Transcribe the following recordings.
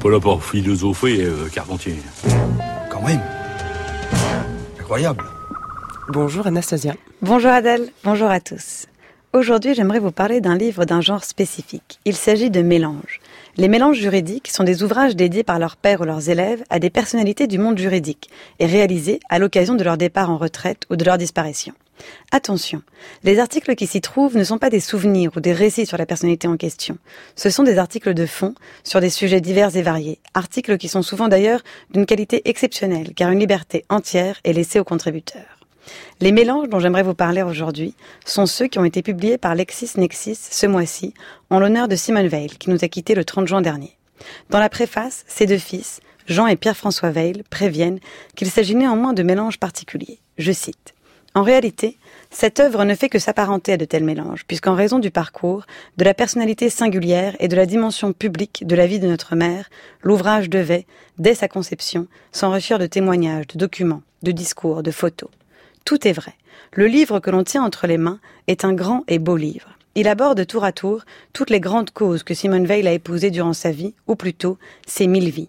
pas là pour philosopher, euh, Carpentier. Quand même. Incroyable. Bonjour Anastasia. Bonjour Adèle, bonjour à tous. Aujourd'hui, j'aimerais vous parler d'un livre d'un genre spécifique. Il s'agit de mélanges. Les mélanges juridiques sont des ouvrages dédiés par leurs pairs ou leurs élèves à des personnalités du monde juridique et réalisés à l'occasion de leur départ en retraite ou de leur disparition. Attention, les articles qui s'y trouvent ne sont pas des souvenirs ou des récits sur la personnalité en question. Ce sont des articles de fond sur des sujets divers et variés, articles qui sont souvent d'ailleurs d'une qualité exceptionnelle car une liberté entière est laissée aux contributeurs. Les mélanges dont j'aimerais vous parler aujourd'hui sont ceux qui ont été publiés par LexisNexis ce mois-ci en l'honneur de Simone Veil qui nous a quittés le 30 juin dernier. Dans la préface, ses deux fils, Jean et Pierre-François Veil, préviennent qu'il s'agit néanmoins de mélanges particuliers. Je cite. En réalité, cette œuvre ne fait que s'apparenter à de tels mélanges, puisqu'en raison du parcours, de la personnalité singulière et de la dimension publique de la vie de notre mère, l'ouvrage devait, dès sa conception, s'enrichir de témoignages, de documents, de discours, de photos. Tout est vrai. Le livre que l'on tient entre les mains est un grand et beau livre. Il aborde tour à tour toutes les grandes causes que Simone Veil a épousées durant sa vie, ou plutôt ses mille vies.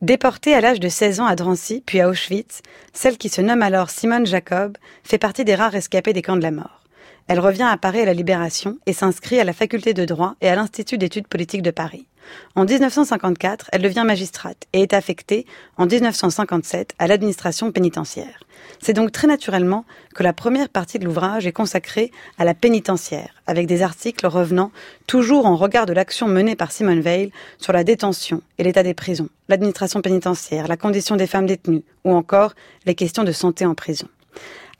Déportée à l'âge de 16 ans à Drancy, puis à Auschwitz, celle qui se nomme alors Simone Jacob fait partie des rares escapés des camps de la mort. Elle revient à Paris à la Libération et s'inscrit à la faculté de droit et à l'Institut d'études politiques de Paris. En 1954, elle devient magistrate et est affectée en 1957 à l'administration pénitentiaire. C'est donc très naturellement que la première partie de l'ouvrage est consacrée à la pénitentiaire, avec des articles revenant toujours en regard de l'action menée par Simone Veil sur la détention et l'état des prisons, l'administration pénitentiaire, la condition des femmes détenues ou encore les questions de santé en prison.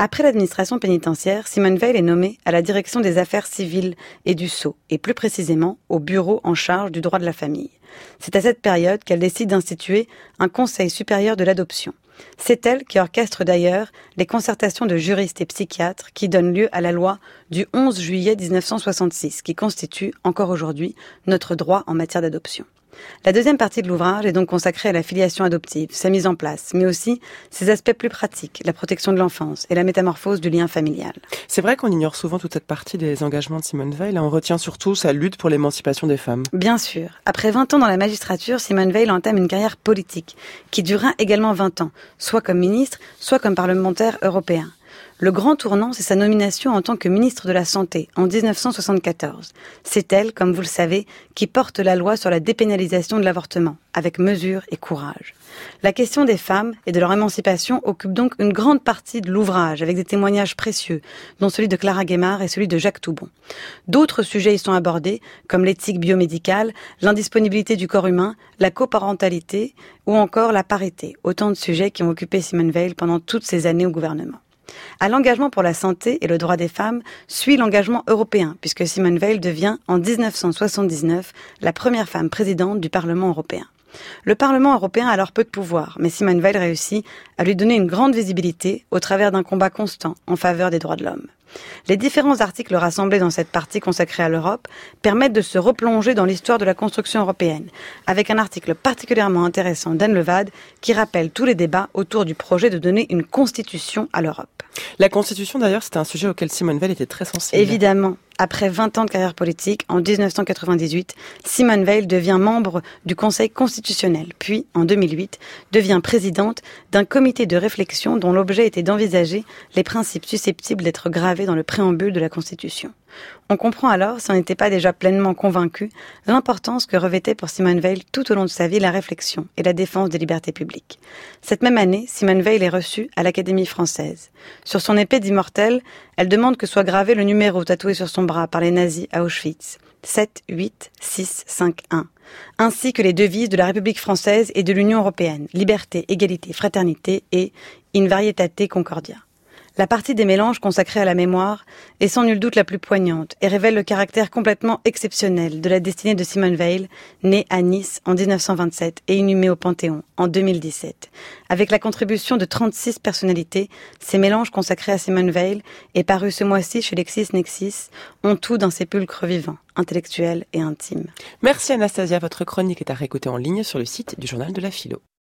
Après l'administration pénitentiaire, Simone Veil est nommée à la direction des affaires civiles et du Sceau, et plus précisément au bureau en charge du droit de la famille. C'est à cette période qu'elle décide d'instituer un conseil supérieur de l'adoption. C'est elle qui orchestre d'ailleurs les concertations de juristes et psychiatres qui donnent lieu à la loi du 11 juillet 1966, qui constitue encore aujourd'hui notre droit en matière d'adoption. La deuxième partie de l'ouvrage est donc consacrée à la filiation adoptive, sa mise en place, mais aussi ses aspects plus pratiques, la protection de l'enfance et la métamorphose du lien familial. C'est vrai qu'on ignore souvent toute cette partie des engagements de Simone Veil. On retient surtout sa lutte pour l'émancipation des femmes. Bien sûr. Après 20 ans dans la magistrature, Simone Veil entame une carrière politique qui durera également 20 ans, soit comme ministre, soit comme parlementaire européen. Le grand tournant, c'est sa nomination en tant que ministre de la Santé en 1974. C'est elle, comme vous le savez, qui porte la loi sur la dépénalisation de l'avortement, avec mesure et courage. La question des femmes et de leur émancipation occupe donc une grande partie de l'ouvrage, avec des témoignages précieux, dont celui de Clara Guémard et celui de Jacques Toubon. D'autres sujets y sont abordés, comme l'éthique biomédicale, l'indisponibilité du corps humain, la coparentalité ou encore la parité, autant de sujets qui ont occupé Simone Veil pendant toutes ces années au gouvernement. À l'engagement pour la santé et le droit des femmes suit l'engagement européen, puisque Simone Veil devient en 1979 la première femme présidente du Parlement européen. Le Parlement européen a alors peu de pouvoir, mais Simone Veil réussit à lui donner une grande visibilité au travers d'un combat constant en faveur des droits de l'homme. Les différents articles rassemblés dans cette partie consacrée à l'Europe permettent de se replonger dans l'histoire de la construction européenne, avec un article particulièrement intéressant d'Anne Levade qui rappelle tous les débats autour du projet de donner une constitution à l'Europe. La Constitution, d'ailleurs, c'était un sujet auquel Simone Veil était très sensible. Évidemment. Après 20 ans de carrière politique, en 1998, Simone Veil devient membre du Conseil constitutionnel, puis, en 2008, devient présidente d'un comité de réflexion dont l'objet était d'envisager les principes susceptibles d'être gravés dans le préambule de la Constitution. On comprend alors, si on n'était pas déjà pleinement convaincu, l'importance que revêtait pour Simone Veil tout au long de sa vie la réflexion et la défense des libertés publiques. Cette même année, Simone Veil est reçue à l'Académie française. Sur son épée d'immortel, elle demande que soit gravé le numéro tatoué sur son bras par les nazis à Auschwitz. 7, 8, 6, 5, 1 ainsi que les devises de la République française et de l'Union européenne, liberté, égalité, fraternité et in varietate concordia. La partie des mélanges consacrée à la mémoire est sans nul doute la plus poignante et révèle le caractère complètement exceptionnel de la destinée de Simone Veil, née à Nice en 1927 et inhumée au Panthéon en 2017. Avec la contribution de 36 personnalités, ces mélanges consacrés à Simone Veil et parus ce mois-ci chez LexisNexis ont tout d'un sépulcre vivant, intellectuel et intime. Merci Anastasia, votre chronique est à réécouter en ligne sur le site du journal de la philo.